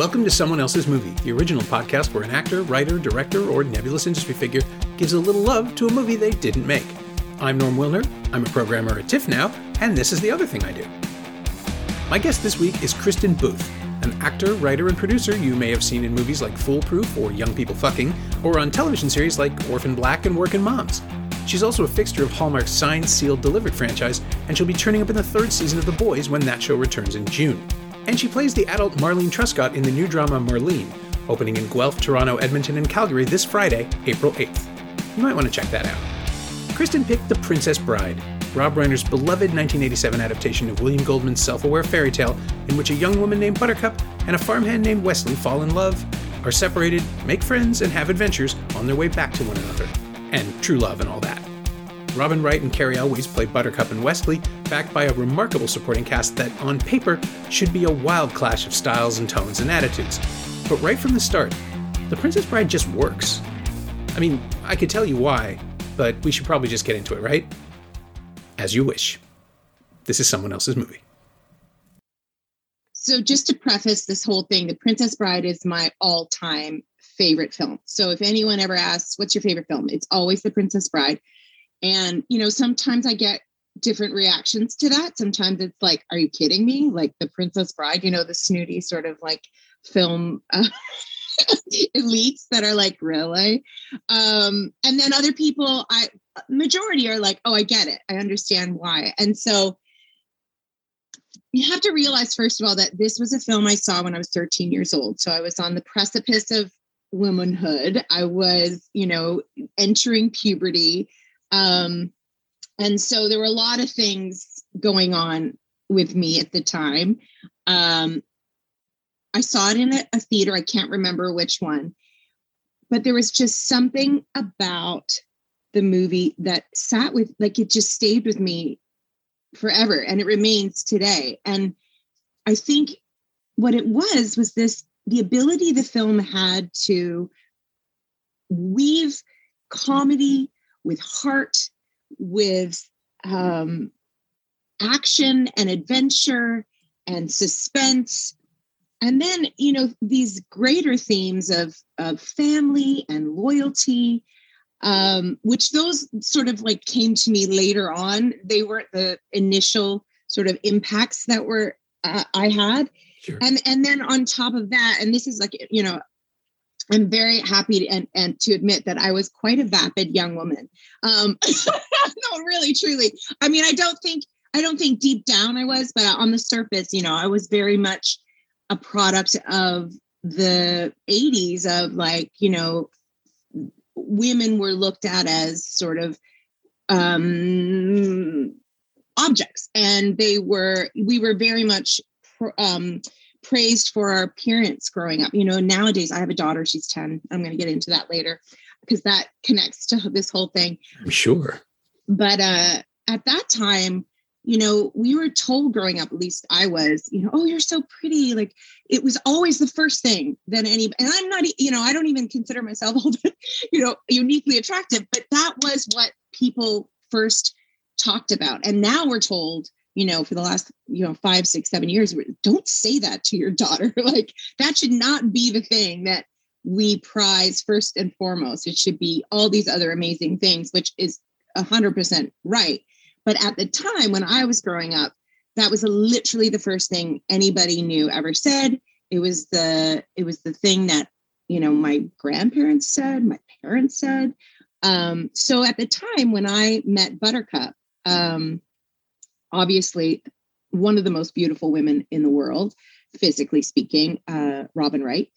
Welcome to Someone Else's Movie, the original podcast where an actor, writer, director, or nebulous industry figure gives a little love to a movie they didn't make. I'm Norm Wilner. I'm a programmer at TIFF now, and this is the other thing I do. My guest this week is Kristin Booth, an actor, writer, and producer you may have seen in movies like Foolproof or Young People Fucking, or on television series like Orphan Black and Workin' Moms. She's also a fixture of Hallmark's Signed, Sealed, Delivered franchise, and she'll be turning up in the third season of The Boys when that show returns in June. And she plays the adult Marlene Truscott in the new drama Marlene, opening in Guelph, Toronto, Edmonton, and Calgary this Friday, April 8th. You might want to check that out. Kristin picked The Princess Bride, Rob Reiner's beloved 1987 adaptation of William Goldman's self aware fairy tale, in which a young woman named Buttercup and a farmhand named Wesley fall in love, are separated, make friends, and have adventures on their way back to one another. And true love and all that. Robin Wright and Cary Elwes play Buttercup and Wesley, backed by a remarkable supporting cast that, on paper, should be a wild clash of styles and tones and attitudes. But right from the start, The Princess Bride just works. I mean, I could tell you why, but we should probably just get into it, right? As you wish. This is someone else's movie. So, just to preface this whole thing, The Princess Bride is my all time favorite film. So, if anyone ever asks, What's your favorite film? It's always The Princess Bride. And, you know, sometimes I get different reactions to that. Sometimes it's like, Are you kidding me? Like The Princess Bride, you know, the snooty sort of like film. Uh, elites that are like really um and then other people i majority are like oh i get it i understand why and so you have to realize first of all that this was a film i saw when i was 13 years old so i was on the precipice of womanhood i was you know entering puberty um and so there were a lot of things going on with me at the time um I saw it in a, a theater. I can't remember which one, but there was just something about the movie that sat with, like, it just stayed with me forever and it remains today. And I think what it was was this the ability the film had to weave comedy with heart, with um, action and adventure and suspense. And then you know these greater themes of of family and loyalty um, which those sort of like came to me later on. They weren't the initial sort of impacts that were uh, i had. Sure. and and then on top of that and this is like you know i'm very happy to, and, and to admit that i was quite a vapid young woman. Um no really truly. I mean i don't think i don't think deep down i was but on the surface you know i was very much a product of the 80s of like you know women were looked at as sort of um objects. And they were we were very much um praised for our appearance growing up you know nowadays i have a daughter she's 10 i'm going to get into that later because that connects to this whole thing i'm sure but uh at that time you know, we were told growing up, at least I was, you know, oh, you're so pretty. Like it was always the first thing that any, and I'm not, you know, I don't even consider myself, you know, uniquely attractive, but that was what people first talked about. And now we're told, you know, for the last, you know, five, six, seven years, don't say that to your daughter. like that should not be the thing that we prize first and foremost. It should be all these other amazing things, which is a hundred percent right but at the time when I was growing up, that was literally the first thing anybody knew ever said. It was the it was the thing that you know my grandparents said, my parents said. Um, so at the time when I met Buttercup, um, obviously one of the most beautiful women in the world, physically speaking, uh, Robin Wright.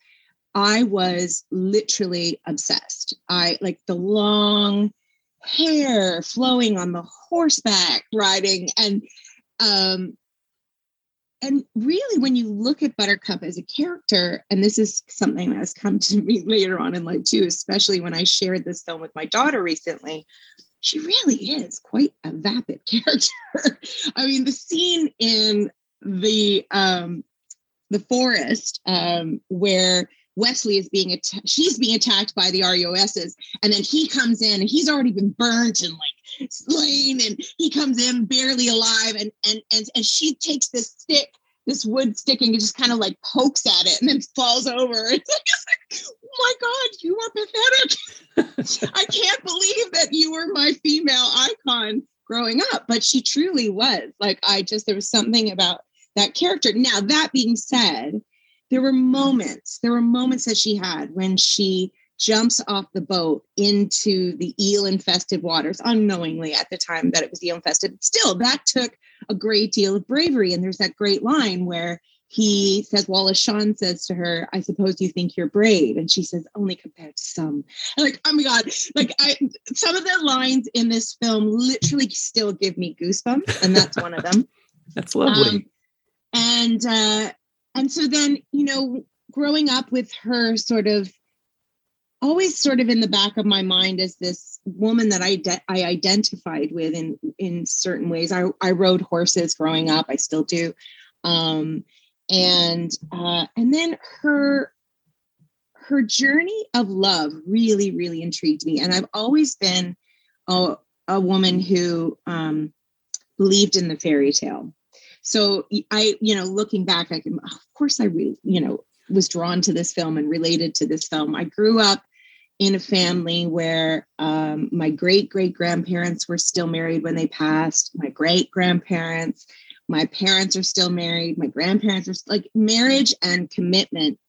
I was literally obsessed. I like the long hair flowing on the horseback riding and um and really when you look at buttercup as a character and this is something that has come to me later on in life too especially when i shared this film with my daughter recently she really is quite a vapid character i mean the scene in the um the forest um where Wesley is being attacked. She's being attacked by the R.O.U.S.s, and then he comes in, and he's already been burnt and like slain, and he comes in barely alive, and and and and she takes this stick this wood sticking it just kind of like pokes at it and then falls over. It's like, it's like oh my God, you are pathetic. I can't believe that you were my female icon growing up. But she truly was. Like, I just, there was something about that character. Now, that being said, there were moments, there were moments that she had when she jumps off the boat into the eel infested waters unknowingly at the time that it was eel infested. Still, that took a great deal of bravery. And there's that great line where he says, Wallace Shawn says to her, I suppose you think you're brave. And she says, only compared to some. And like, oh my God, like I some of the lines in this film literally still give me goosebumps, and that's one of them. that's lovely. Um, and uh and so then, you know, growing up with her sort of always sort of in the back of my mind as this woman that I de- I identified with in in certain ways. I I rode horses growing up. I still do, um, and uh, and then her her journey of love really really intrigued me. And I've always been a a woman who um, believed in the fairy tale. So I, you know, looking back, I can, of course, I really, you know, was drawn to this film and related to this film. I grew up in a family where um, my great great grandparents were still married when they passed. My great grandparents, my parents are still married. My grandparents are like marriage and commitment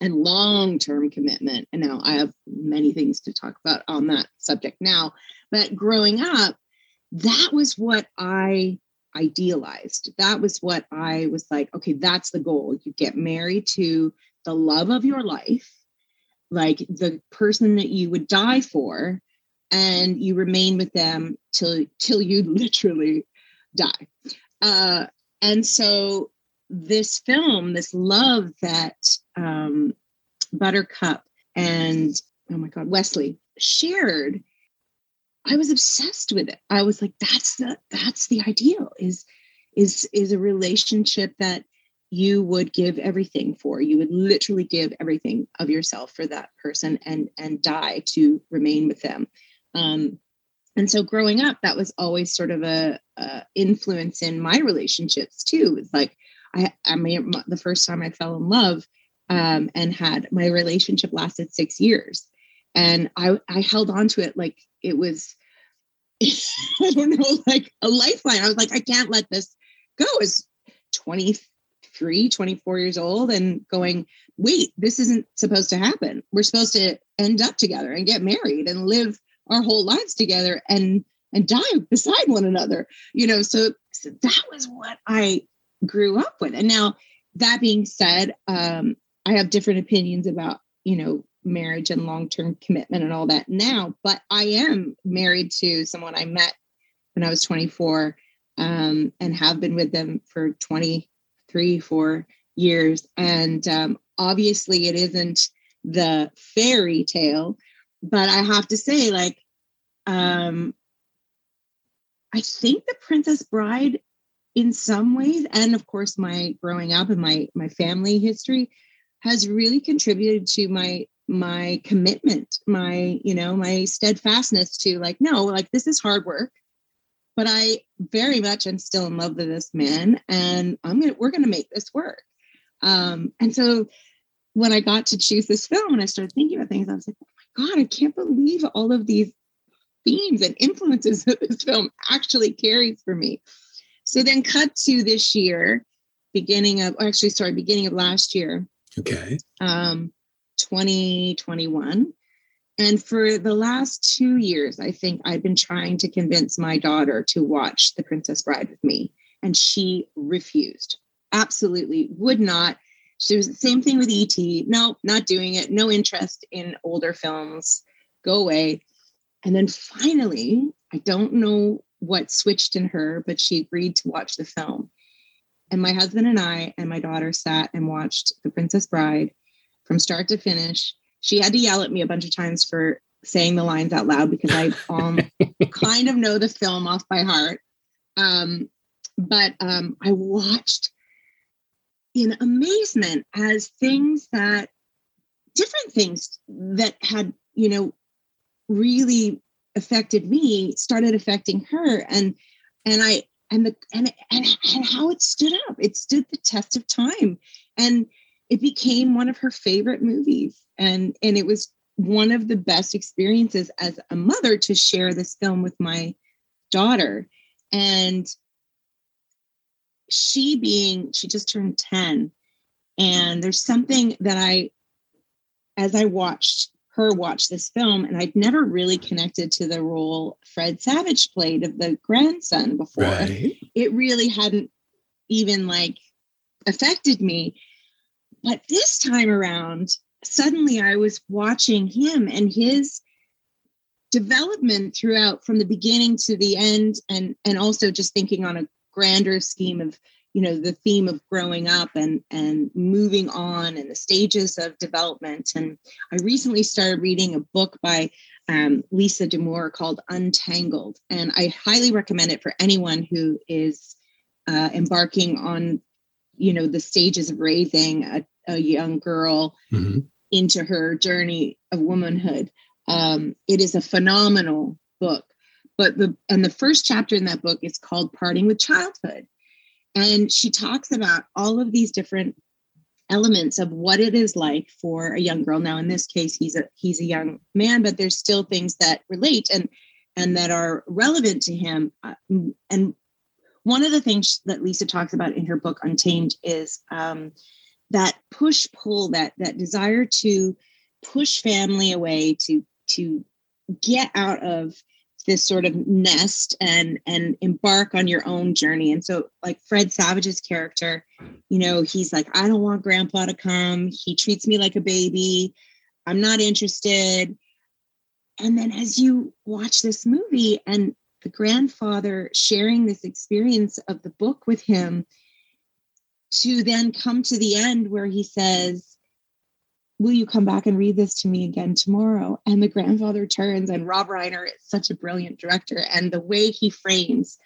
and long term commitment. And now I have many things to talk about on that subject now. But growing up, that was what I idealized. That was what I was like, okay, that's the goal. You get married to the love of your life like the person that you would die for and you remain with them till till you literally die. Uh, and so this film this love that um, buttercup and oh my god wesley shared i was obsessed with it. I was like that's the that's the ideal is is is a relationship that you would give everything for. You would literally give everything of yourself for that person and and die to remain with them. Um, and so growing up that was always sort of a, a influence in my relationships too. It's like i i mean the first time i fell in love um, and had my relationship lasted six years. And i i held on to it like it was i don't know like a lifeline. I was like i can't let this go. As 20 23, 24 years old and going, wait, this isn't supposed to happen. We're supposed to end up together and get married and live our whole lives together and and die beside one another. You know, so, so that was what I grew up with. And now that being said, um, I have different opinions about, you know, marriage and long-term commitment and all that now, but I am married to someone I met when I was 24 um, and have been with them for 20 three, four years. And um, obviously, it isn't the fairy tale, but I have to say, like, um, I think the Princess Bride, in some ways, and of course, my growing up and my my family history, has really contributed to my my commitment my you know my steadfastness to like no like this is hard work but I very much am still in love with this man, and I'm gonna we're gonna make this work. Um, and so when I got to choose this film and I started thinking about things, I was like, oh my God, I can't believe all of these themes and influences that this film actually carries for me. So then cut to this year, beginning of actually sorry, beginning of last year. Okay. Um 2021. And for the last two years, I think I've been trying to convince my daughter to watch The Princess Bride with me. And she refused, absolutely would not. She was the same thing with ET. No, not doing it. No interest in older films. Go away. And then finally, I don't know what switched in her, but she agreed to watch the film. And my husband and I and my daughter sat and watched The Princess Bride from start to finish she had to yell at me a bunch of times for saying the lines out loud because I um, kind of know the film off by heart. Um, but um, I watched in amazement as things that different things that had, you know, really affected me started affecting her. And and I and the and, and and how it stood up. It stood the test of time, and it became one of her favorite movies. And and it was one of the best experiences as a mother to share this film with my daughter. And she being she just turned 10 and there's something that i as i watched her watch this film and i'd never really connected to the role fred savage played of the grandson before Right. it really hadn't even like affected me but this time around suddenly i was watching him and his development throughout from the beginning to the end and and also just thinking on a grander scheme of you know the theme of growing up and and moving on and the stages of development. And i recently started reading a book by um, lisa damour called untangled and i highly recommend it for anyone who is uh, embarking on you know the stages of raising a, a young girl Mhm. into her journey of womanhood. Um, it is a phenomenal book but the and the first chapter in that book is called parting with childhood. And she talks about all of these different elements of what it is like for a young girl. Now in this case he's a he's a young man but there's still things that relate and and that are relevant to him. Uh, and one of the things that lisa talks about in her book untamed is um, that push pull that that desire to push family away to to get out of this sort of nest and and embark on your own journey. And so like fred savage's character you know he's like i don't want grandpa to come. He treats me like a baby. I'm not interested. And then as you watch this movie and the grandfather sharing this experience of the book with him mm-hmm. to then come to the end where he says will you come back and read this to me again tomorrow? And the grandfather turns, and Rob Reiner is such a brilliant director. And the way he frames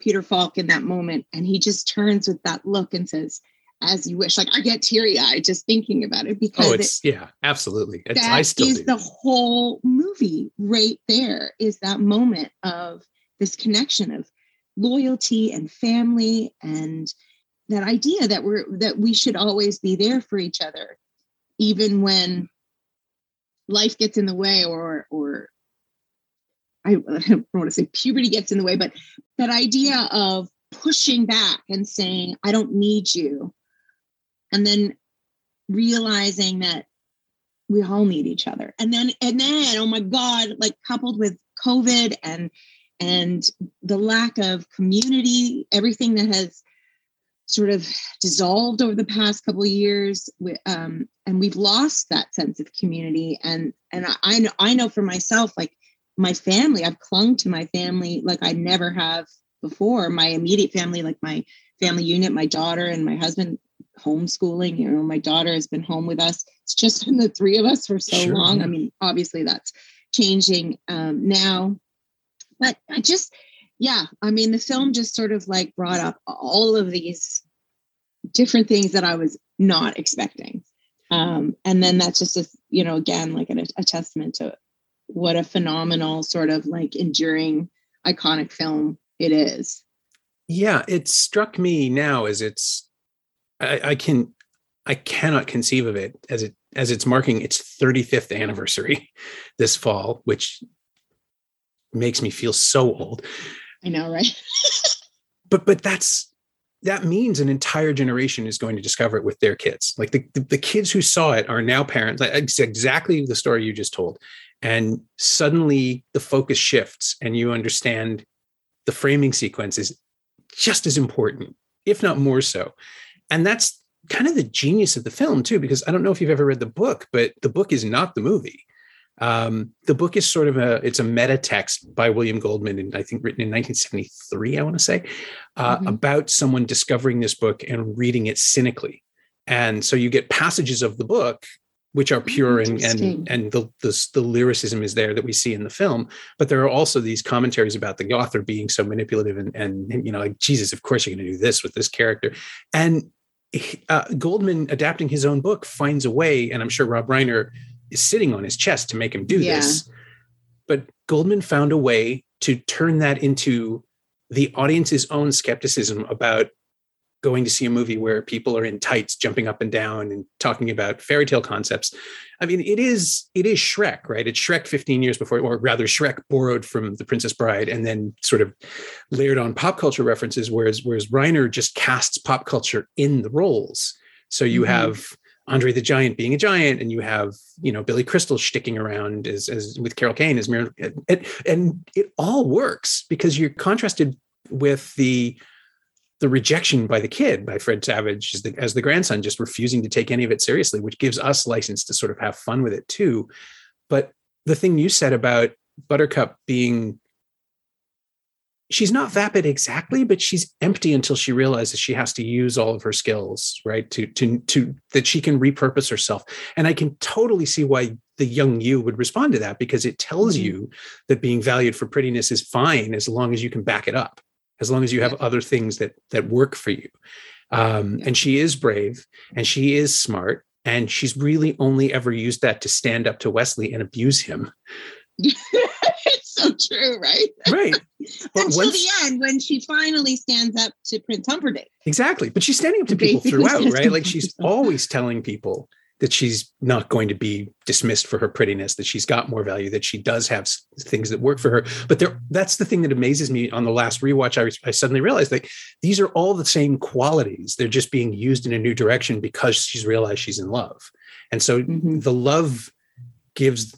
Peter Falk in that moment, and he just turns with that look and says, as you wish. Like I get teary eyed just thinking about it because Oh, it- it's yeah, absolutely. It's, that I is do. the whole movie right there is that moment of this connection of loyalty and family and that idea that we're that we should always be there for each other even when life gets in the way or or I, I don't want to say puberty gets in the way but that idea of pushing back and saying i don't need you and then realizing that we all need each other. And then and then oh my god like coupled with covid and and the lack of community everything that has sort of dissolved over the past couple of years um, and we've lost that sense of community. And and I, I know i know for myself like my family i've clung to my family like i never have before. My immediate family like my family unit my daughter and my husband homeschooling you know my daughter has been home with us. It's just been the three of us for so Sure, long. I mean obviously that's changing um, now but i just yeah i mean the film just sort of like brought up all of these different things that i was not expecting. Um, and then that's just a, you know again like a, a testament to what a phenomenal sort of like enduring iconic film it is. Yeah it struck me now as it's I, I can i cannot conceive of it as it as it's marking its 35th anniversary this fall which makes me feel so old. I know right? But but that's that means an entire generation is going to discover it with their kids. Like the, the, the kids who saw it are now parents. Like it's exactly the story you just told. And suddenly the focus shifts and you understand the framing sequence is just as important if not more so. And that's kind of the genius of the film too because i don't know if you've ever read the book but the book is not the movie um, the book is sort of a it's a meta text by william goldman and i think written in 1973 i want to say uh, Mhm. about someone discovering this book and reading it cynically. And so you get passages of the book which are pure and and and the, the the lyricism is there that we see in the film. But there are also these commentaries about the author being so manipulative and and you know like jesus of course you're going to do this with this character. And uh, goldman adapting his own book finds a way and i'm sure rob reiner is sitting on his chest to make him do Yeah. this but goldman found a way to turn that into the audience's own skepticism about going to see a movie where people are in tights jumping up and down and talking about fairy tale concepts i mean it is it is shrek right it's shrek 15 years before or rather shrek borrowed from the princess bride and then sort of layered on pop culture references whereas whereas reiner just casts pop culture in the roles so you mm-hmm. have Andre the Giant being a giant, and you have you know Billy Crystal sticking around as, as with Carol Kane as Mir, and, and it all works because you're contrasted with the the rejection by the kid by Fred Savage as the, as the grandson just refusing to take any of it seriously, which gives us license to sort of have fun with it too. But the thing you said about Buttercup being she's not vapid exactly, but she's empty until she realizes she has to use all of her skills, right? To to to that she can repurpose herself. And I can totally see why the young you would respond to that because it tells mm-hmm. you that being valued for prettiness is fine as long as you can back it up, as long as you have other things that that work for you. Um, and she is brave and she is smart and she's really only ever used that to stand up to Wesley and abuse him. so true, right? Right. Until once, the end, when she finally stands up to Prince Humperdinck. Exactly. But she's standing up to people throughout, right? Like she's always telling people that she's not going to be dismissed for her prettiness, that she's got more value, that she does have things that work for her. But there, that's the thing that amazes me on the last rewatch. I, I suddenly realized that these are all the same qualities. They're just being used in a new direction because she's realized she's in love. And so mm-hmm. the love gives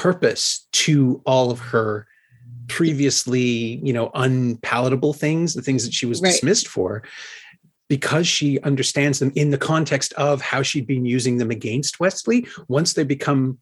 purpose to all of her previously you know unpalatable things the things that she was right. dismissed for because she understands them in the context of how she'd been using them against wesley once they become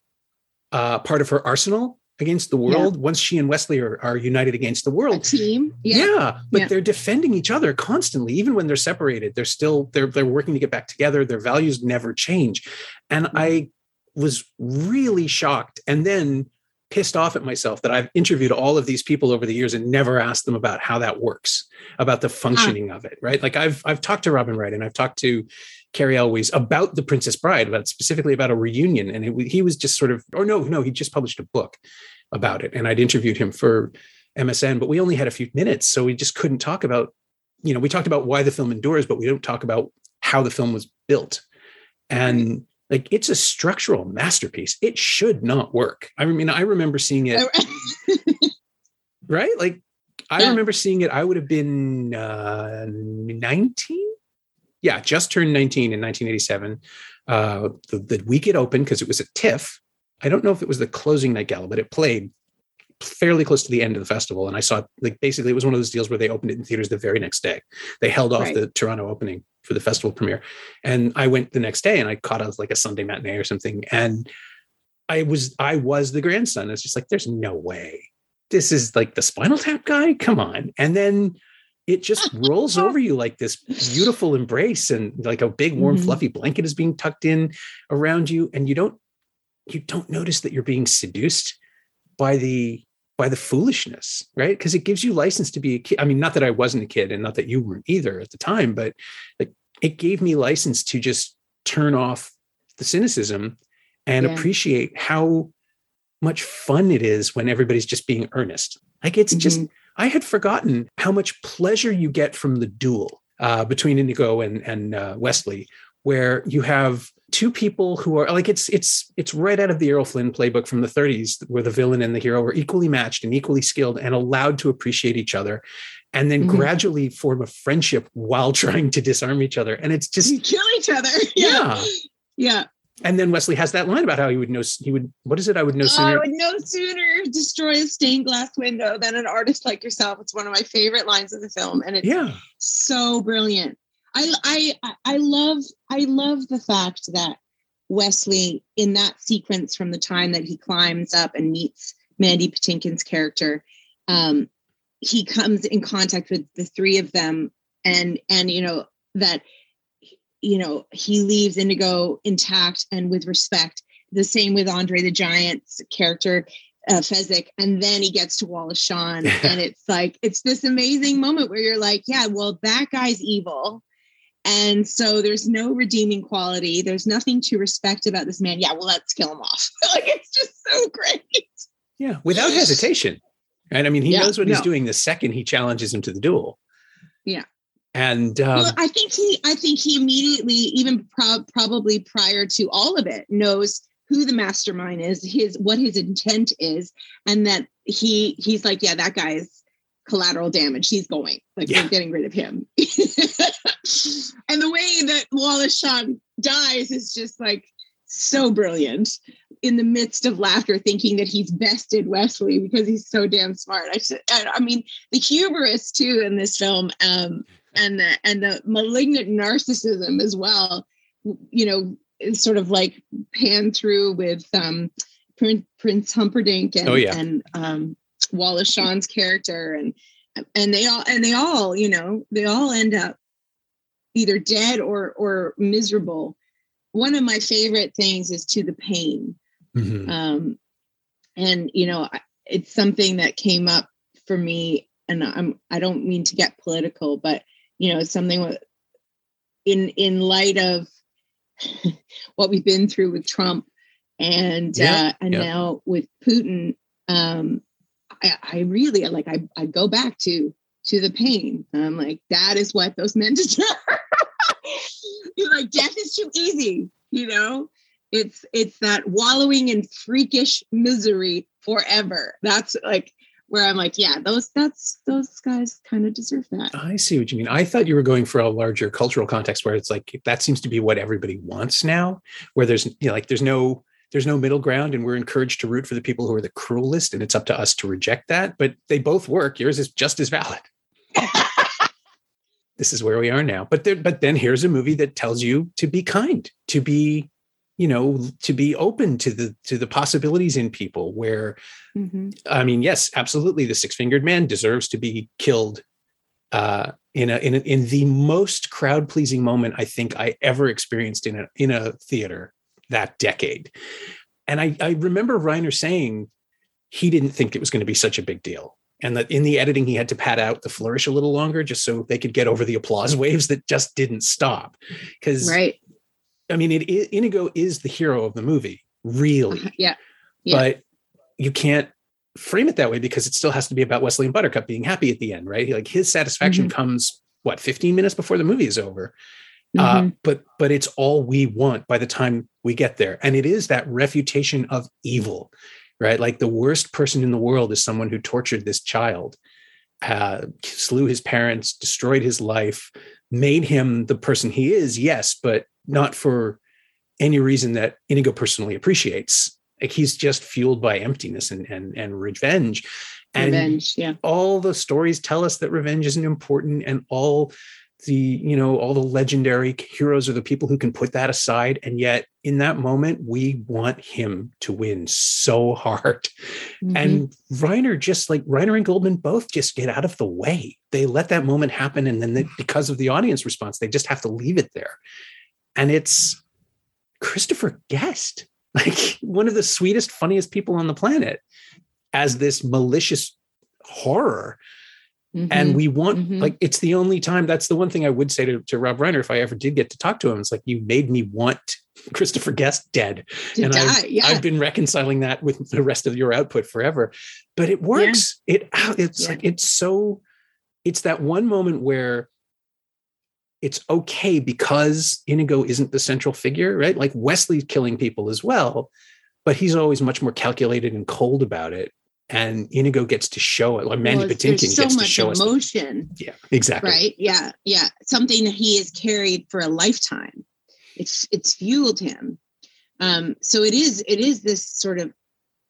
uh, part of her arsenal against the world yeah. once she and Wesley are, are united against the world A team yeah, yeah but yeah. they're defending each other constantly even when they're separated they're still they're they're working to get back together their values never change and mm-hmm. I was really shocked and then pissed off at myself that I've interviewed all of these people over the years and never asked them about how that works, about the functioning of it, right? Like I've I've talked to Robin Wright and I've talked to Cary Elwes about the Princess Bride, about specifically about a reunion, and it, he was just sort of, or no, no, he just published a book about it, and I'd interviewed him for MSN, but we only had a few minutes, so we just couldn't talk about, you know, we talked about why the film endures, but we don't talk about how the film was built, and like it's a structural masterpiece. It should not work. I mean, I remember seeing it, right? Like I yeah. remember seeing it. I would have been uh, 19. Yeah, just turned 19 in 1987. Uh, the, the week it opened because it was a TIFF. I don't know if it was the closing night gala, but it played fairly close to the end of the festival. And I saw like basically it was one of those deals where they opened it in theaters the very next day. They held off right. the Toronto opening for the festival premiere. And I went the next day and I caught a like a Sunday matinee or something. And I was I was the grandson. It's just like, there's no way. This is like the spinal tap guy. Come on. And then it just rolls over you like this beautiful embrace and like a big warm mm-hmm. fluffy blanket is being tucked in around you and you don't you don't notice that you're being seduced by the by the foolishness, right? Because it gives you license to be a kid. I mean, not that I wasn't a kid and not that you weren't either at the time, but like it gave me license to just turn off the cynicism and yeah. appreciate how much fun it is when everybody's just being earnest. Like it's mm-hmm. just, I had forgotten how much pleasure you get from the duel uh, between Inigo and, and uh, Westley, where you have two people who are like it's it's it's right out of the Errol Flynn playbook from the 30s where the villain and the hero were equally matched and equally skilled and allowed to appreciate each other and then mm-hmm. gradually form a friendship while trying to disarm each other and it's just you kill each other yeah yeah. And then Wesley has that line about how he would know he would what is it? I would know sooner. I would no sooner destroy a stained glass window than an artist like yourself. It's one of my favorite lines of the film, and it's yeah. so brilliant. I I I love I love the fact that Wesley in that sequence from the time that he climbs up and meets Mandy Patinkin's character, um, he comes in contact with the three of them, and and you know that you know he leaves Inigo intact and with respect. The same with Andre the Giant's character uh, Fezzik, and then he gets to Wallace Shawn, and it's like it's this amazing moment where you're like, yeah, well, that guy's evil, and so there's no redeeming quality. There's nothing to respect about this man. Yeah, well, let's kill him off. like it's just so great. Yeah, without hesitation. And I mean, he Yeah, knows what he's doing the second he challenges him to the duel. Yeah. And um, well, I think he, I think he immediately, even pro- probably prior to all of it, knows who the mastermind is, his what his intent is, and that he he's like, yeah, that guy's collateral damage. He's going, like, Yeah. we're getting rid of him. and the way that Wallace Shawn dies is just like so brilliant. In the midst of laughter, thinking that he's bested Wesley because he's so damn smart. I should, I I mean, the hubris too in this film. Um, and the and the malignant narcissism as well you know is sort of like pan through with um prince, prince humperdinck and Oh, yeah. and um wallace shawn's character and and they all and they all you know they all end up either dead or or miserable one of my favorite things is to the pain mhm. um, and you know it's something that came up for me and i'm i don't mean to get political but you know it's something with in in light of what we've been through with trump and Yeah, uh and yeah. now with putin um i i really like i i go back to to the pain. I'm like that is what those men deserve. You're like death is too easy you know? It's it's that wallowing in freakish misery forever. That's like where i'm like yeah those that's those guys kind of deserve that. I see what you mean. I thought you were going for a larger cultural context where it's like that seems to be what everybody wants now, where there's you know, like there's no there's no middle ground and we're encouraged to root for the people who are the cruelest and it's up to us to reject that, but they both work. Yours is just as valid. this is where we are now. But there, but then here's a movie that tells you to be kind, to be you know, to be open to the to the possibilities in people where Mhm. I mean, yes, absolutely. The six fingered man deserves to be killed uh, in a in a, in the most crowd pleasing moment I think I ever experienced in a in a theater that decade. And I, I remember Reiner saying he didn't think it was going to be such a big deal, and that in the editing he had to pad out the flourish a little longer just so they could get over the applause waves that just didn't stop. Because right I mean, it, it Inigo is the hero of the movie, really Uh-huh. yeah Yeah. but you can't frame it that way because it still has to be about Wesley and Buttercup being happy at the end, right? Like his satisfaction Mhm. comes what 15 minutes before the movie is over. Uh, Mhm. but but it's all we want by the time we get there, and it is that refutation of evil, right? Like the worst person in the world is someone who tortured this child, uh, slew his parents, destroyed his life, made him the person he is. Yes, but not for any reason that Inigo personally appreciates. Like he's just fueled by emptiness and and and revenge. And revenge yeah all the stories tell us that revenge isn't important and all the you know all the legendary heroes are the people who can put that aside. And yet in that moment we want him to win so hard. Mhm. and Reiner just like Reiner and Goldman both just get out of the way. They let that moment happen. And then they, because of the audience response they just have to leave it there. And it's Christopher Guest like one of the sweetest funniest people on the planet as this malicious horror Mhm. and we want Mhm. like it's the only time that's the one thing i would say to, to rob reiner if i ever did get to talk to him. It's like you made me want christopher guest dead. To and I've, yeah. I've been reconciling that with the rest of your output forever. But it works. It it's Yeah. like it's so it's that one moment where it's okay because inigo isn't the central figure right? Like wesley's killing people as well but he's always much more calculated and cold about it and inigo gets to show it like mandy Well, patinkin so gets to show us emotion. Yeah exactly. Right? Yeah yeah. Something that he has carried for a lifetime. It's it's fueled him. Um so it is it is this sort of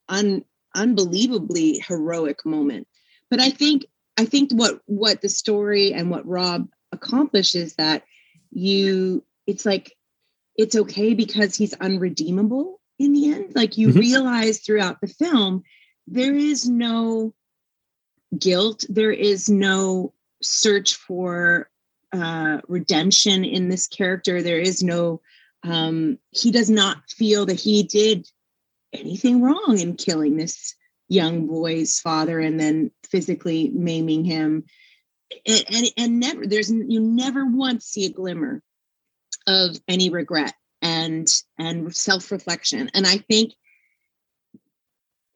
un unbelievably heroic moment. But i think i think what what the story and what rob accomplishes that you it's like it's okay because he's unredeemable in the end. Like you Mhm. realize throughout the film there is no guilt there is no search for uh, redemption in this character. There is no, um, he does not feel that he did anything wrong in killing this young boy's father and then physically maiming him. And, and, and never, there's, you never once see a glimmer of any regret and, and self reflection. And I think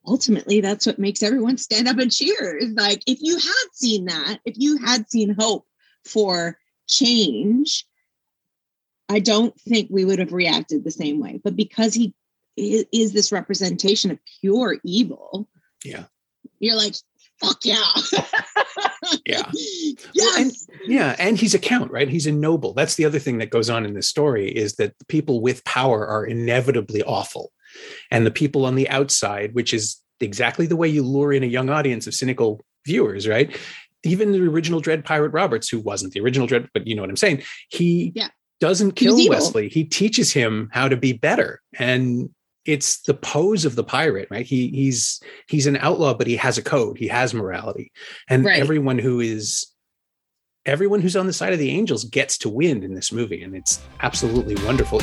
ultimately that's what makes everyone stand up and cheer is like if you had seen that if you had seen hope for change i don't think we would have reacted the same way. But because he is this representation of pure evil yeah. you're like fuck yeah. Yeah. Yes Well, and, yeah and he's a count right? He's a noble. That's the other thing that goes on in this story is that people with power are inevitably awful and the people on the outside which is exactly the way you lure in a young audience of cynical viewers right even the original dread pirate roberts who wasn't the original dread but you know what i'm saying he Yeah. doesn't kill evil. wesley he teaches him how to be better and it's the pose of the pirate right he he's he's an outlaw but he has a code he has morality and Right. everyone who is everyone who's on the side of the angels gets to win in this movie and it's absolutely wonderful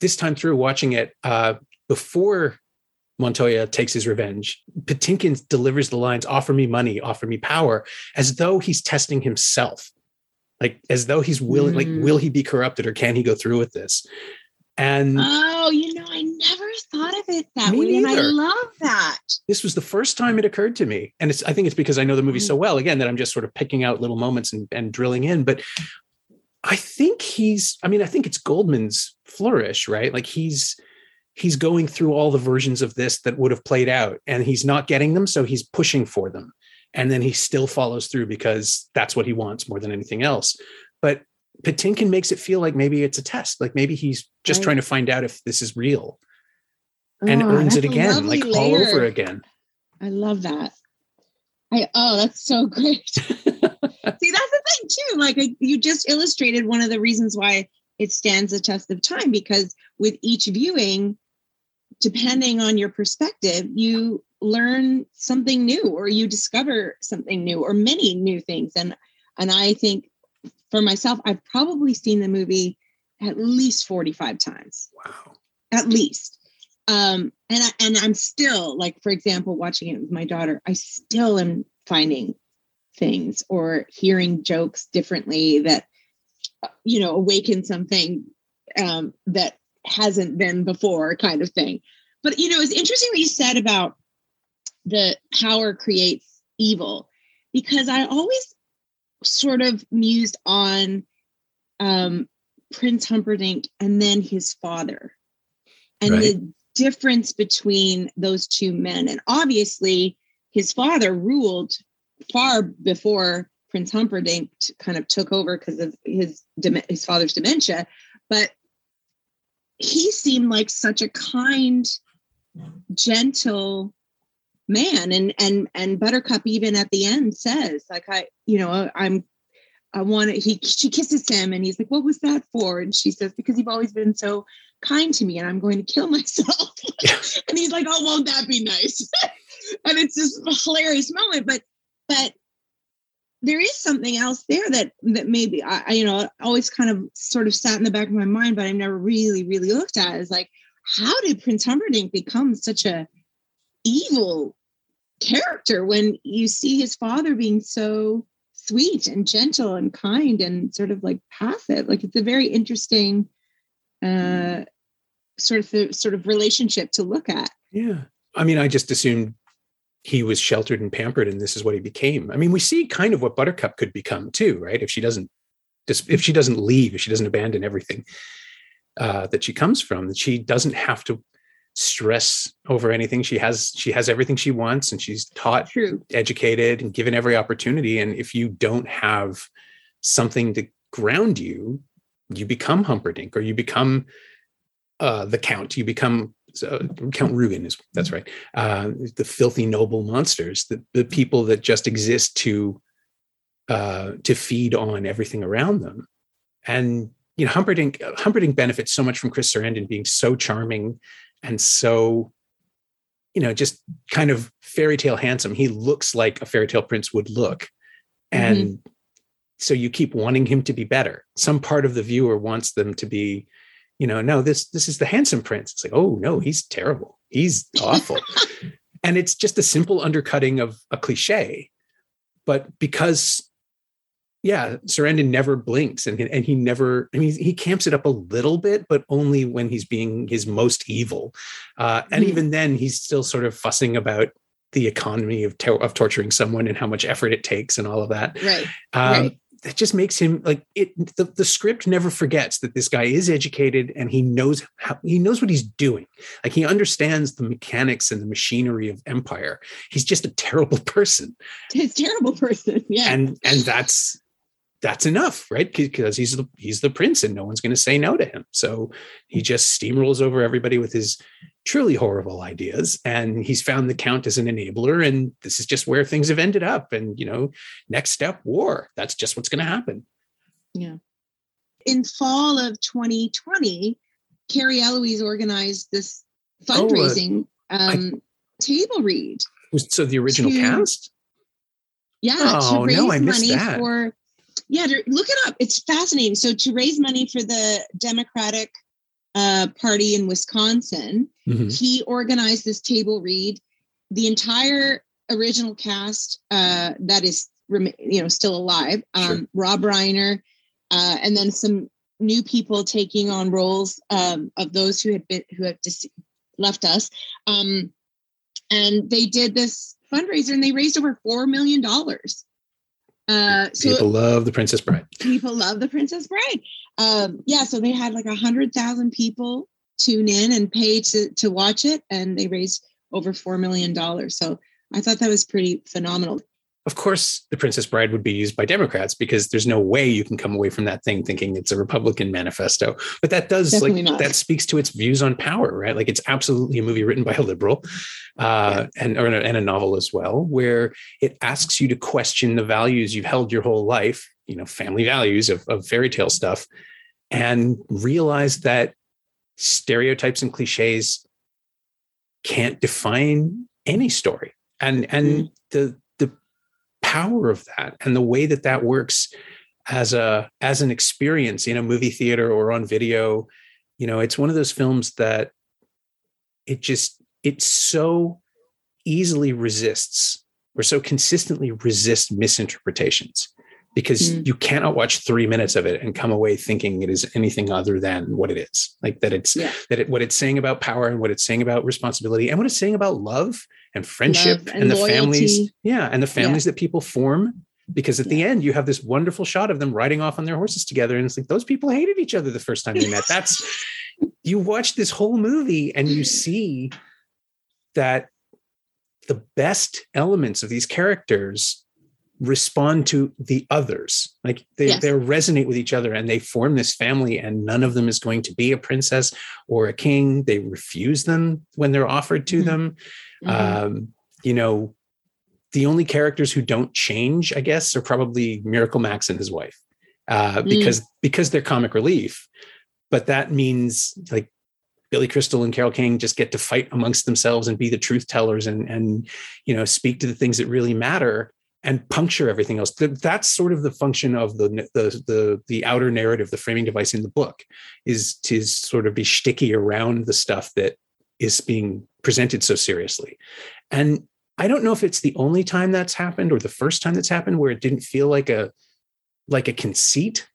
this time through watching it uh, before Montoya takes his revenge, Patinkin delivers the lines, offer me money, offer me power, as though he's testing himself. Like as though he's willing, like, Mm. will he be corrupted or can he go through with this? And oh you know i never thought of it that way and i love that this was the first time it occurred to me. And it's I think it's because I know the movie so well, again, that I'm just sort of picking out little moments and, and drilling in. But I think he's, I mean, I think it's Goldman's flourish, right? Like he's he's going through all the versions of this that would have played out and he's not getting them. So he's pushing for them. And then he still follows through because that's what he wants more than anything else. But Patinkin makes it feel like maybe it's a test. Like maybe he's just Right. trying to find out if this is real and Oh, earns it again, like all over again. I love that. I oh, that's so great. See, that's the thing too. Like I- you just illustrated one of the reasons why it stands the test of time because with each viewing, depending on your perspective, you learn something new or you discover something new or many new things. And and I think for myself, I've probably seen the movie at least 45 times Wow. at least um and I, and i'm still like for example watching it with my daughter i still am finding things or hearing jokes differently that you know awaken something um that hasn't been before kind of thing but you know it's interesting what you said about the power creates evil because i always sort of mused on um prince humperdinck and then his father and Right. the difference between those two men and obviously his father ruled far before prince humperdinck kind of took over because of his his father's dementia but he seemed like such a kind gentle man and and and buttercup even at the end says like i you know i'm i want to he she kisses him and he's like what was that for? And she says because you've always been so kind to me and i'm going to kill myself. And he's like oh won't that be nice? And it's this hilarious moment but but there is something else there that that maybe I, I you know always kind of sort of sat in the back of my mind but i've never really really looked at is like how did prince humperdinck become such a evil character when you see his father being so sweet and gentle and kind and sort of like passive? Like it's a very interesting uh sort of sort of relationship to look at. Yeah. I mean, I just assumed he was sheltered and pampered and this is what he became. I mean, we see kind of what Buttercup could become too, right? If she doesn't if she doesn't leave, if she doesn't abandon everything uh, that she comes from, that she doesn't have to stress over anything. She has she has everything she wants and she's taught true educated and given every opportunity. And if you don't have something to ground you, you become Humperdinck or you become uh, the Count. You become uh, Count Rugen is that's right. Uh, the filthy noble monsters, the the people that just exist to uh, to feed on everything around them. And you know, Humperdinck Humperdinck benefits so much from Chris Sarandon being so charming and so you know just kind of fairy tale handsome he looks like a fairy tale prince would look and so you keep wanting him to be better some part of the viewer wants them to be you know no this this is the handsome prince it's like oh no he's terrible he's awful and it's just a simple undercutting of a cliche but because yeah, Sarandon never blinks and, and he never, I mean, he camps it up a little bit, but only when he's being his most evil. Uh, and mm-hmm. even then, he's still sort of fussing about the economy of, to- of torturing someone and how much effort it takes and all of that. Right. Um, right that just makes him like it the, the script never forgets that this guy is educated and he knows how he knows what he's doing like he understands the mechanics and the machinery of empire he's just a terrible person he's a terrible person yeah and and that's that's enough, right? Because he's the he's the prince, and no one's going to say no to him. So he just steamrolls over everybody with his truly horrible ideas, and he's found the count as an enabler. And this is just where things have ended up. And you know, next step, war. That's just what's going to happen. Yeah. In fall of 2020, Cary Elwes organized this fundraising oh, uh, um, I, table read. So the original to, cast. Yeah, oh, to raise no, money that. for yeah, to, look it up. It's fascinating. So to raise money for the Democratic uh, Party in Wisconsin, mm-hmm. he organized this table read. The entire original cast uh, that is you know still alive. Um, sure. Rob Reiner, uh, and then some new people taking on roles um, of those who had been who have dis- left us. Um, and they did this fundraiser, and they raised over four million dollars. Uh, so people love the Princess Bride. People love the Princess Bride. Um, yeah, so they had like a hundred thousand people tune in and pay to to watch it, and they raised over four million dollars. So I thought that was pretty phenomenal of course, the Princess Bride would be used by Democrats because there's no way you can come away from that thing thinking it's a Republican manifesto. But that does Definitely like not. that speaks to its views on power, right? Like it's absolutely a movie written by a liberal, uh, yeah. and or, and a novel as well, where it asks you to question the values you've held your whole life, you know, family values of, of fairy tale stuff, and realize that stereotypes and cliches can't define any story and and mm. the power of that and the way that that works as a as an experience in a movie theater or on video you know it's one of those films that it just it so easily resists or so consistently resists misinterpretations because mm. you cannot watch three minutes of it and come away thinking it is anything other than what it is like that it's yeah. that it, what it's saying about power and what it's saying about responsibility and what it's saying about love and friendship and, and, the families yeah and the families yeah. that people form because at yeah. the end you have this wonderful shot of them riding off on their horses together and it's like those people hated each other the first time they met that's you watch this whole movie and you see that the best elements of these characters respond to the others like they, yes. they resonate with each other and they form this family and none of them is going to be a princess or a king they refuse them when they're offered to mm-hmm. them Mm-hmm. Um, you know, the only characters who don't change, I guess, are probably Miracle Max and his wife, uh, because mm. because they're comic relief. But that means like Billy Crystal and Carol Kane just get to fight amongst themselves and be the truth tellers and and you know speak to the things that really matter and puncture everything else. That's sort of the function of the the the, the outer narrative, the framing device in the book, is to sort of be sticky around the stuff that is being presented so seriously. And I don't know if it's the only time that's happened or the first time that's happened where it didn't feel like a like a conceit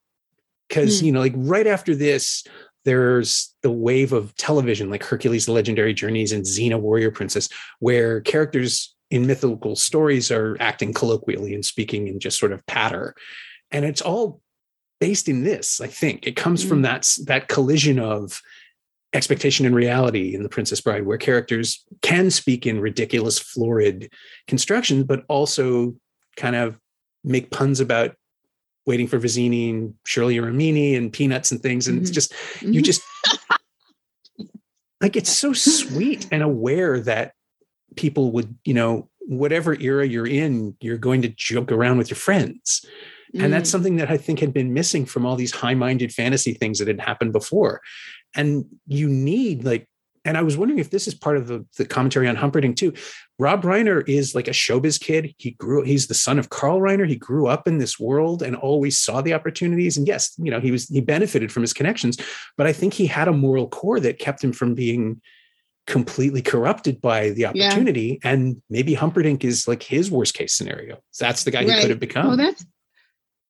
because mm. you know like right after this there's the wave of television like Hercules the legendary journeys and Xena warrior princess where characters in mythical stories are acting colloquially and speaking in just sort of patter and it's all based in this i think it comes mm. from hmm. that that collision of expectation and reality in The Princess Bride, where characters can speak in ridiculous, florid construction, but also kind of make puns about waiting for Vizzini and Shirley Romini and peanuts and things. And mm-hmm. it's just, you just like, it's so sweet and aware that people would, you know, whatever era you're in, you're going to joke around with your friends. And that's mm. something that I think had been missing from all these high minded fantasy things that had happened before and you need like and I was wondering if this is part of the, the commentary on Humperdinck too. Rob Reiner is like a showbiz kid. He grew, he's the son of Carl Reiner. He grew up in this world and always saw the opportunities. And yes, you know, he was, he benefited from his connections, but I think he had a moral core that kept him from being completely corrupted by the opportunity. Yeah. And maybe Humperdinck is like his worst case scenario. That's the guy right. he could have become. Oh, that's,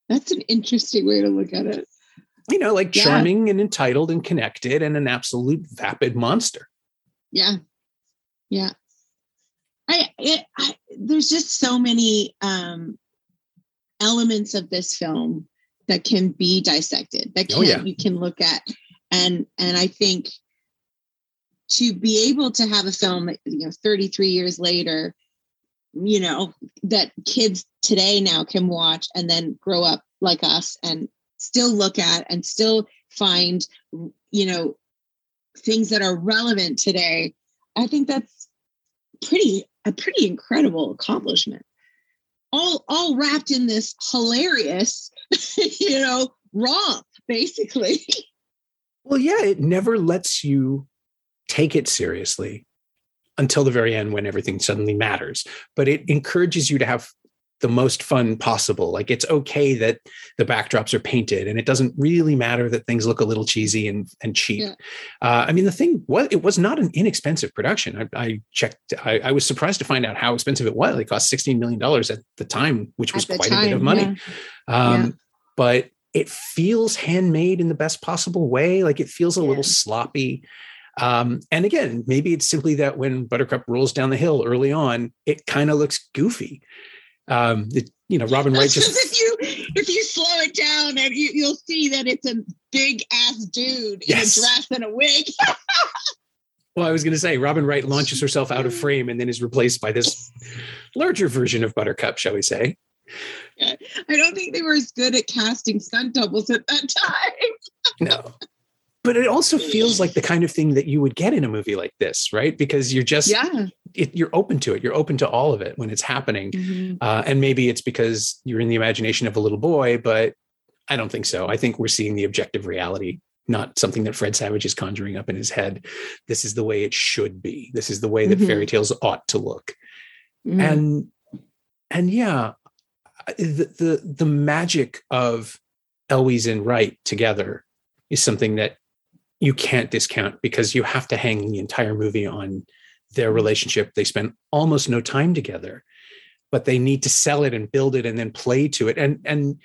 That's an interesting way to look at it. You know, like Yeah. charming and entitled and connected and an absolute vapid monster. Yeah. Yeah. I, it, I there's just so many um elements of this film that can be dissected that Oh, can yeah. you can look at and and I think to be able to have a film you know 33 years later you know that kids today now can watch and then grow up like us and still look at and still find you know things that are relevant today i think that's pretty a pretty incredible accomplishment all all wrapped in this hilarious you know romp basically Well, yeah, it never lets you take it seriously until the very end when everything suddenly matters. But it encourages you to have the most fun possible. Like it's okay that the backdrops are painted and it doesn't really matter that things look a little cheesy and, and cheap. Yeah. Uh, I mean, the thing was, it was not an inexpensive production. I, I checked, I, I was surprised to find out how expensive it was. It cost $16 million at the time, which was quite a bit of money. yeah. Um, Yeah. But it feels handmade in the best possible way. Like it feels a little sloppy. Um, and again, maybe it's simply that when Buttercup rolls down the hill early on, it kind of looks goofy. Um, it, you know, Robin Wright just just if you if you slow it down and you, you'll see that it's a big ass dude Yes. in a dress and a wig. Well, I was going to say Robin Wright launches herself out of frame and then is replaced by this larger version of Buttercup, shall we say? I don't think they were as good at casting stunt doubles at that time. No. But it also feels like the kind of thing that you would get in a movie like this, right? Because you're just Yeah. It, you're open to it. You're open to all of it when it's happening. Mm-hmm. Uh, and maybe it's because you're in the imagination of a little boy, but I don't think so. I think we're seeing the objective reality, not something that Fred Savage is conjuring up in his head. This is the way it should be. This is the way that Mhm. fairy tales ought to look. Mm-hmm. and and yeah the, the the magic of Elwes and Wright together is something that you can't discount because you have to hang the entire movie on their relationship they spend almost no time together but they need to sell it and build it and then play to it and and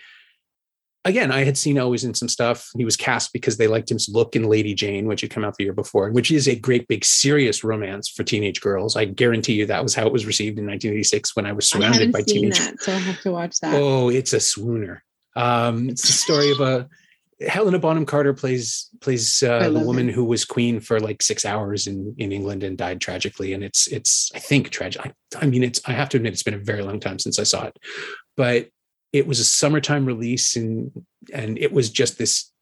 again i had seen Elwes in some stuff he was cast because they liked his look in lady jane which had come out the year before which is a great big serious romance for teenage girls i guarantee you that was how it was received in 1986 when i was surrounded haven't by teenage that, so I'll have to watch that. Oh, it's a swooner. Um, it's the story of a Helena Bonham Carter plays plays uh, the woman her. who was queen for like six hours in in England and died tragically. And it's it's I think tragic. I, I mean, it's I have to admit it's been a very long time since I saw it, but it was a summertime release and and it was just this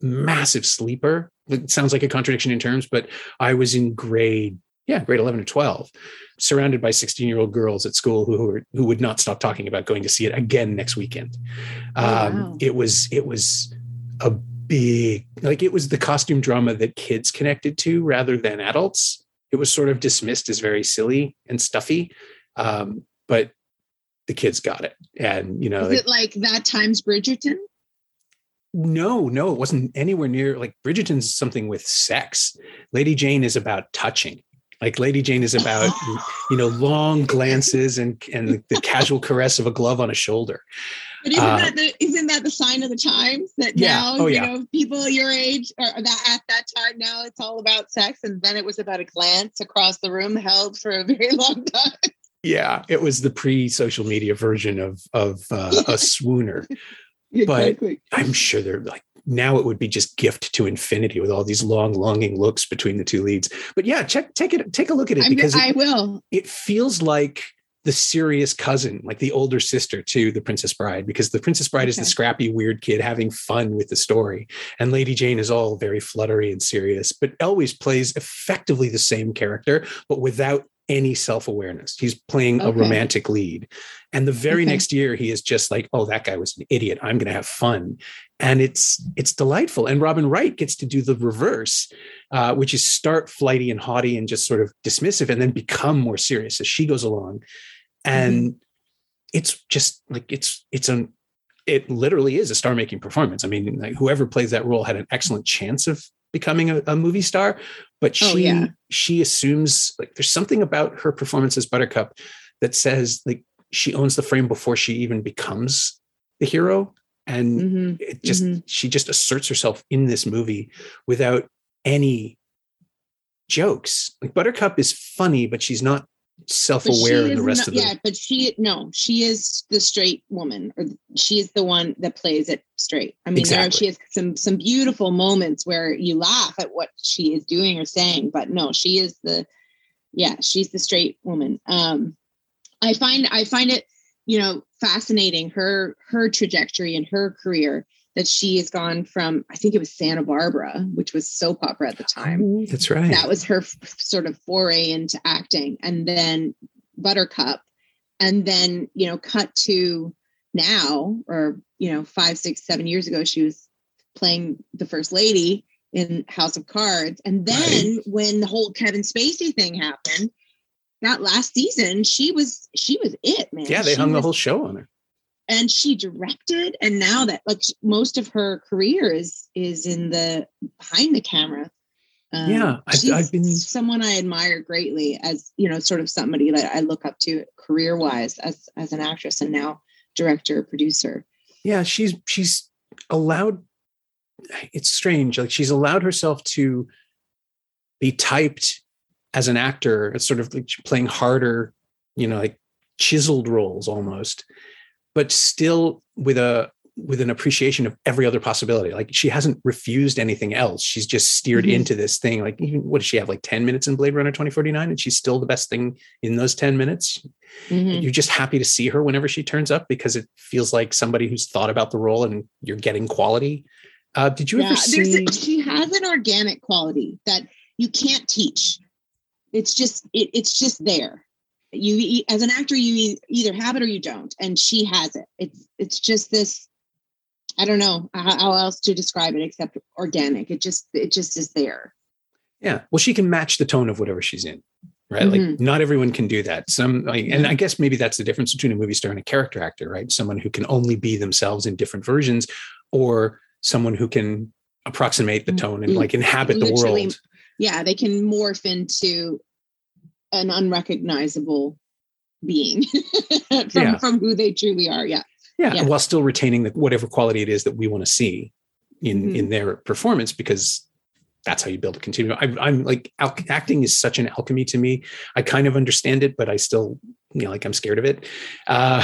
massive sleeper. It sounds like a contradiction in terms, but I was in grade yeah grade 11 or 12 surrounded by 16 year old girls at school who were who would not stop talking about going to see it again next weekend. Oh, um wow. it was it was a big like it was the costume drama that kids connected to rather than adults. It was sort of dismissed as very silly and stuffy um but the kids got it. And you know Is like, it like that times Bridgerton? no no it wasn't anywhere near like bridgerton's something with sex. Lady jane is about touching like lady jane is about you know long glances and and the, the casual caress of a glove on a shoulder But isn't Uh, that the isn't that the sign of the times that Yeah. now Oh, you yeah. know people your age or that at that time now it's all about sex and then it was about a glance across the room held for a very long time. yeah it was the pre-social media version of of uh, a swooner But- i'm sure they're like now it would be just gift to infinity with all these long longing looks between the two leads but yeah check take it take a look at it I'm, because it- I will. it feels like the serious cousin, like the older sister to the Princess Bride, because the Princess Bride is the scrappy, weird kid having fun with the story. And Lady Jane is all very fluttery and serious. But Elwes plays effectively the same character, but without any self awareness. He's playing a romantic lead. And the very Okay. next year, he is just like, oh, that guy was an idiot. I'm going to have fun. And it's it's delightful. And Robin Wright gets to do the reverse, uh, which is start flighty and haughty and just sort of dismissive and then become more serious as she goes along and it's just like it's it's an it literally is a star making performance i mean like whoever plays that role had an excellent chance of becoming a, a movie star but she Oh, yeah. she assumes like there's something about her performance as buttercup that says like she owns the frame before she even becomes the hero and Mhm. it just Mhm. she just asserts herself in this movie without any jokes like buttercup is funny but she's not self-aware in the rest of the yeah, but she no, she is the straight woman, or she is the one that plays it straight. I mean, there are, she has some some beautiful moments where you laugh at what she is doing or saying, but no, she is the yeah, she's the straight woman. Um, I find I find it you know fascinating her her trajectory and her career that she has gone from I think it was Santa Barbara, which was soap opera at the time. That's right. That was her f- sort of foray into acting and then buttercup and then you know cut to now or you know five six seven years ago she was playing the first lady in house of cards. And then when the whole kevin spacey thing happened that last season she was she was it man. Yeah they She hung the whole show on her and she directed and now that like most of her career is is in the behind the camera. Um, Yeah, I've- I've been- someone i admire greatly as you know sort of somebody that i look up to career wise as as an actress and now director producer. Yeah she's she's allowed it's strange like she's allowed herself to be typed as an actor it's sort of like playing harder you know like chiseled roles almost but still with a with an appreciation of every other possibility like she hasn't refused anything else she's just steered Mhm. into this thing like even what does she have like 10 minutes in blade runner 2049 and she's still the best thing in those 10 minutes Mhm. you're just happy to see her whenever she turns up because it feels like somebody who's thought about the role and you're getting quality. Uh, did you yeah ever see? a, she has an organic quality that you can't teach it's just it, it's just there you as an actor you either have it or you don't and she has it it's it's just this i don't know how, how else to describe it except organic it just it just is there yeah, well, she can match the tone of whatever she's in, right? Like Mhm. not everyone can do that. Some, like, and I guess maybe that's the difference between a movie star and a character actor, right? Someone who can only be themselves in different versions, or someone who can approximate the tone and like inhabit the world. yeah they can morph into an unrecognizable being from Yeah. from who they truly are yeah. Yeah, Yeah. while still retaining the, whatever quality it is that we want to see in Mhm. in their performance because that's how you build a continuum. I, i'm like al- acting is such an alchemy to me. I kind of understand it but i still you know like i'm scared of it. Uh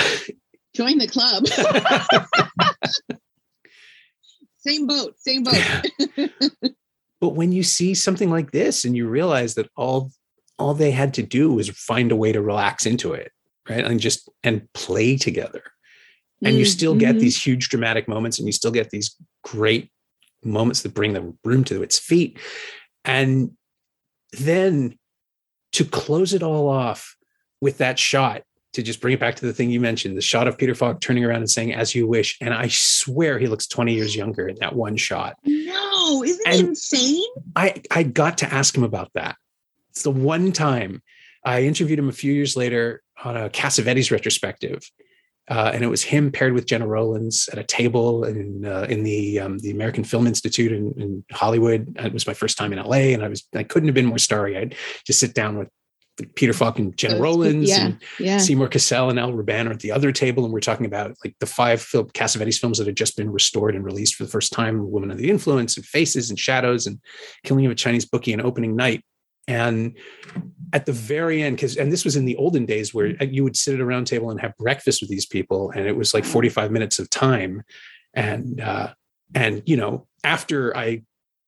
join the club. Same boat same boat. But when you see something like this and you realize that all all they had to do was find a way to relax into it right and just and play together and you Mm, still get mhm. these huge dramatic moments and you still get these great moments that bring the room to its feet and then to close it all off with that shot to just bring it back to the thing you mentioned the shot of peter falk turning around and saying as you wish and i swear he looks 20 years younger in that one shot No, isn't And- it insane? I I got to ask him about that. It's the one time I interviewed him a few years later on a Cassavetes retrospective, uh, and it was him paired with Gena Rowlands at a table in uh, in the um, the American Film Institute in, in Hollywood. It was my first time in LA, and I was I couldn't have been more starry. I'd just sit down with Peter Falk and Gena Those- Rowlands yeah, and yeah. Seymour Cassel and Al Ruban are at the other table, and we're talking about like the five film Cassavetes films that had just been restored and released for the first time: Woman of the Influence, and Faces, and Shadows, and Killing of a Chinese Bookie, and Opening Night. And at the very end, because and this was in the olden days where you would sit at a round table and have breakfast with these people, and it was like forty-five minutes of time, and uh, and you know after I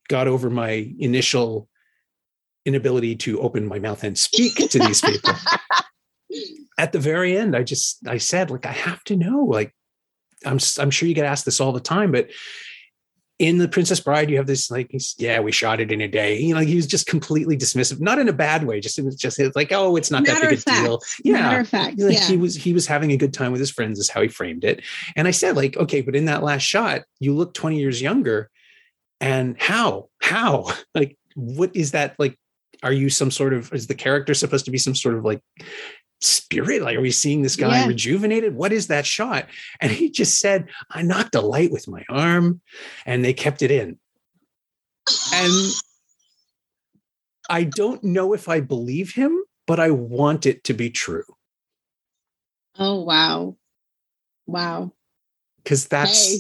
got over my initial inability to open my mouth and speak to these people at the very end i just i said like i have to know like i'm I'm sure you get asked this all the time but in the princess bride you have this like yeah we shot it in a day. You know he was just completely dismissive not in a bad way just it was just like oh it's not that big a fact. deal. Matter yeah. of fact, like yeah. he was he was having a good time with his friends is how he framed it. And i said like okay but in that last shot you look 20 years younger and how? How? Like what is that like are you some sort of is the character supposed to be some sort of like spirit like are we seeing this guy Yeah. rejuvenated what is that shot and he just said i knocked a light with my arm and they kept it in and i don't know if i believe him but i want it to be true oh wow, wow. because that's Hey.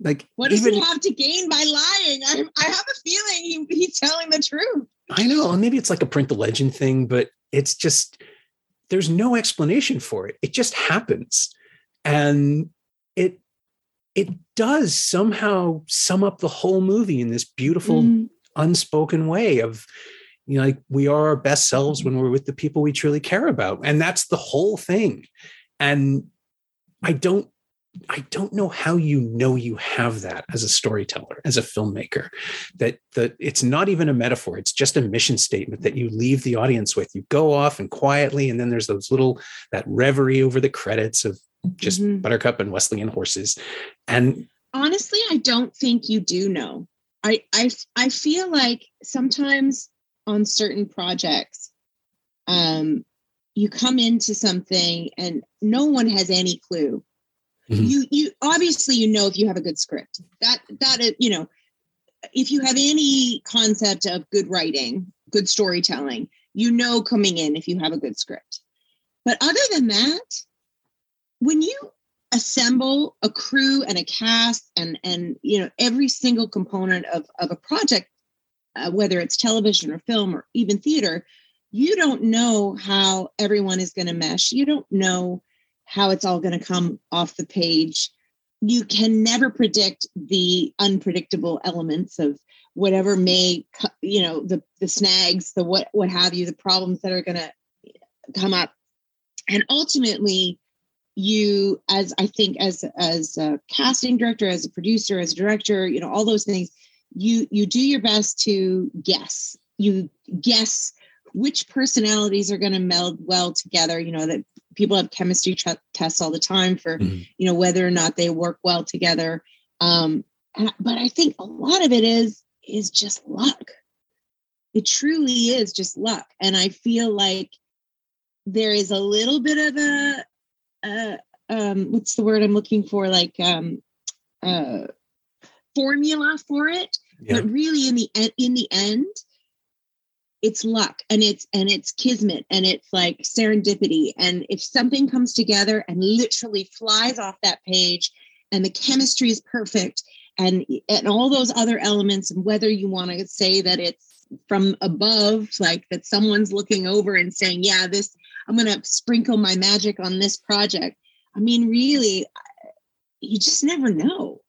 like What does even he have to gain by lying? I, I have a feeling he, he's telling the truth. I know, maybe it's like a print the legend thing, but it's just there's no explanation for it. It just happens. And it it does somehow sum up the whole movie in this beautiful Mm, unspoken way of you know like we are our best selves when we're with the people we truly care about and that's the whole thing and i don't i don't know how you know you have that as a storyteller as a filmmaker that that it's not even a metaphor it's just a mission statement that you leave the audience with you go off and quietly and then there's those little that reverie over the credits of just Mhm. buttercup and Westley on horses and honestly, I don't think you do know. I, I, I feel like sometimes on certain projects, um, you come into something and no one has any clue. Mhm. You, you obviously you know if you have a good script. That that is, you know, if you have any concept of good writing, good storytelling, you know coming in if you have a good script. But other than that, when you assemble a crew and a cast and and you know every single component of of a project uh, whether it's television or film or even theater you don't know how everyone is going to mesh you don't know how it's all going to come off the page. You can never predict the unpredictable elements of whatever may you know the the snags the what what have you the problems that are going to come up. And ultimately you as i think as as a casting director as a producer as a director you know all those things you you do your best to guess. You guess which personalities are going to meld well together you know that people have chemistry ch- tests all the time for Mhm. you know whether or not they work well together. Um and, but i think a lot of it is is just luck. It truly is just luck. And i feel like there is a little bit of a uh, um, what's the word I'm looking for? Like um, uh, formula for it, yeah. But really in the in the end, it's luck and it's and it's kismet and it's like serendipity. And if something comes together and literally flies off that page, and the chemistry is perfect, and and all those other elements, and whether you want to say that it's from above, like that someone's looking over and saying, "Yeah, this." I'm going to sprinkle my magic on this project. I mean, really, you just never know.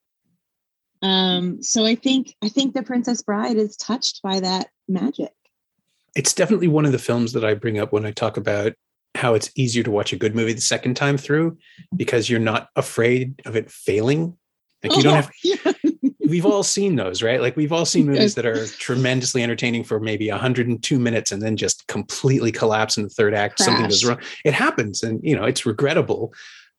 Um, so I think I think the Princess Bride is touched by that magic. It's definitely one of the films that I bring up when I talk about how it's easier to watch a good movie the second time through because you're not afraid of it failing. Like you don't have Oh, we've all seen those, right? Like we've all seen movies that are tremendously entertaining for maybe 102 minutes and then just completely collapse in the third act. Something goes wrong. It happens and you know, it's regrettable.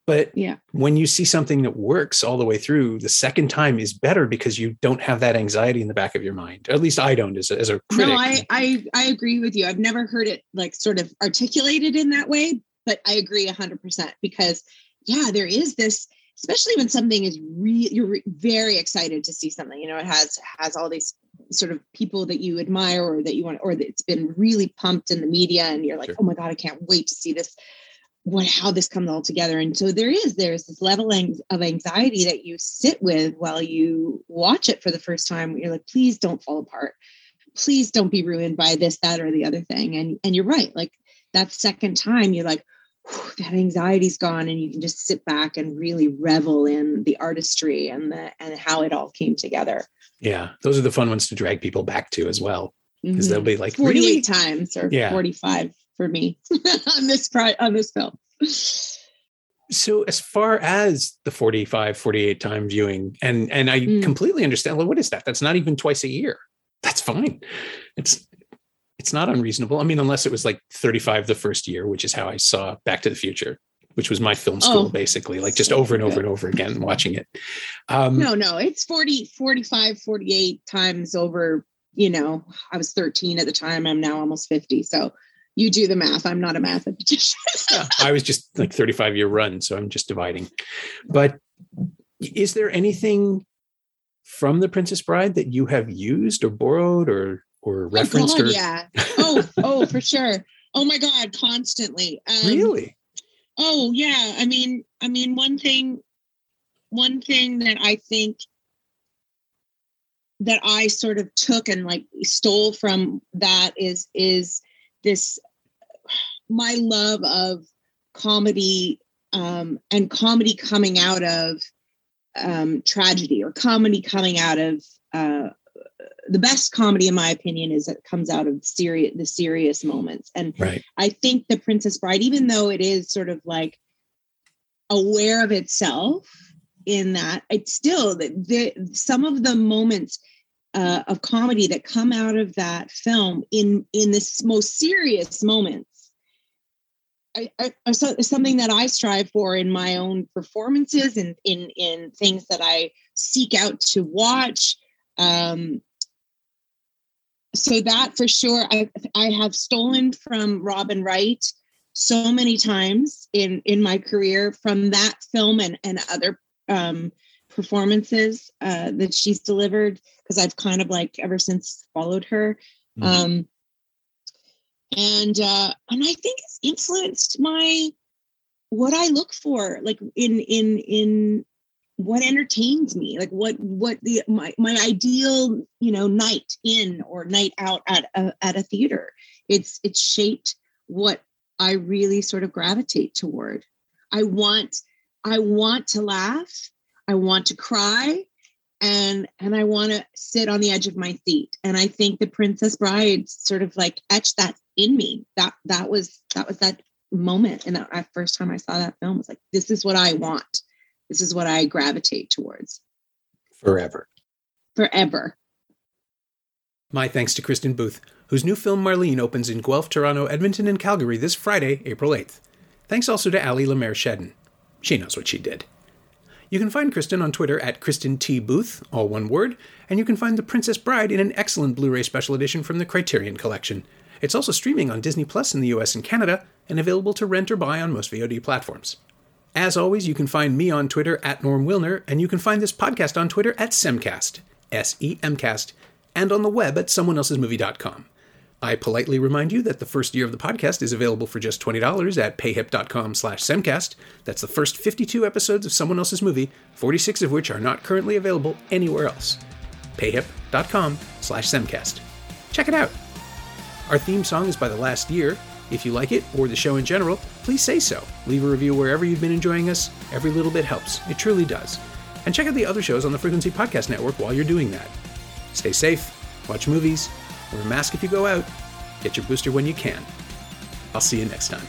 But Yeah. when you see something that works all the way through, the second time is better because you don't have that anxiety in the back of your mind. At least I don't as a, as a critic. No, I, I I agree with you. I've never heard it like sort of articulated in that way, but I agree hundred percent because yeah, there is this, especially when something is real. You're re- very excited to see something. You know, it has has all these sort of people that you admire or that you want, or that it's been really pumped in the media, and you're like, Sure. oh my god, I can't wait to see this. What how this comes all together, and so there is there's this level of anxiety that you sit with while you watch it for the first time. You're like, please don't fall apart please don't be ruined by this that or the other thing and and you're right like that second time you're like that anxiety's gone and you can just sit back and really revel in the artistry and the and how it all came together yeah, those are the fun ones to drag people back to as well. Because Mhm. they'll be like, 48 really? times or Yeah. 45 for me on this pri- on this film. So as far as the 45 48 time viewing and and i Mm. completely understand well, what is that? That's not even twice a year. That's fine. It's it's not unreasonable. I mean unless it was like 35 the first year which is how i saw back to the future which was my film school Oh. basically like just over and over and over again watching it. Um no no it's 40 45 48 times over you know i was 13 at the time i'm now almost 50 so you do the math. I'm not a mathematician. Yeah, i was just like 35 year run so i'm just dividing. But is there anything from the princess bride that you have used or borrowed or or referenced oh God, or yeah. Oh oh for sure. Oh my god constantly. Um, really? Oh yeah. I mean i mean one thing one thing that I think that I sort of took and like stole from that is is this my love of comedy um, and comedy coming out of um, tragedy or comedy coming out of uh, the best comedy in my opinion is it comes out of serious the serious moments and right. i think the princess bride even though it is sort of like aware of itself in that it's still the, the some of the moments uh, of comedy that come out of that film in in this most serious are, something that I strive for in my own performances and in in things that I seek out to watch. Um, so that for sure, I I have stolen from Robin Wright so many times in in my career from that film and and other um, performances uh, that she's delivered because I've kind of like ever since followed her. Mm-hmm. Um, and uh, and I think it's influenced my what I look for, like in in in what entertains me, like what what the my my ideal you know night in or night out at a, at a theater. It's it's shaped what I really sort of gravitate toward. I want I want to laugh. I want to cry and and I want to sit on the edge of my seat. And I think the Princess Bride sort of like etched that in me. That that was that was that moment. And that first time I saw that film was like, this is what I want. This is what I gravitate towards. Forever. Forever. My thanks to Kristin Booth, whose new film Marlene opens in Guelph, Toronto, Edmonton, and Calgary this Friday, April 8th. Thanks also to Ali Lemaire Shedden. She knows what she did. You can find Kristin on Twitter at Kristin T. Booth, all one word, and you can find The Princess Bride in an excellent Blu ray special edition from the Criterion Collection. It's also streaming on Disney Plus in the US and Canada, and available to rent or buy on most VOD platforms. As always, you can find me on Twitter at Norm Wilner, and you can find this podcast on Twitter at Semcast, S E M Cast, and on the web at someoneelsesmovie.com. I politely remind you that the first year of the podcast is available for just $20 at payhip.com slash semcast. That's the first 52 episodes of Someone Else's Movie, 46 of which are not currently available anywhere else. payhip.com slash semcast. Check it out. Our theme song is by The Last Year. If you like it, or the show in general, please say so. Leave a review wherever you've been enjoying us. Every little bit helps. It truly does. And check out the other shows on the Frequency Podcast Network while you're doing that. Stay safe, watch movies, Wear a mask if you go out. Get your booster when you can. I'll see you next time.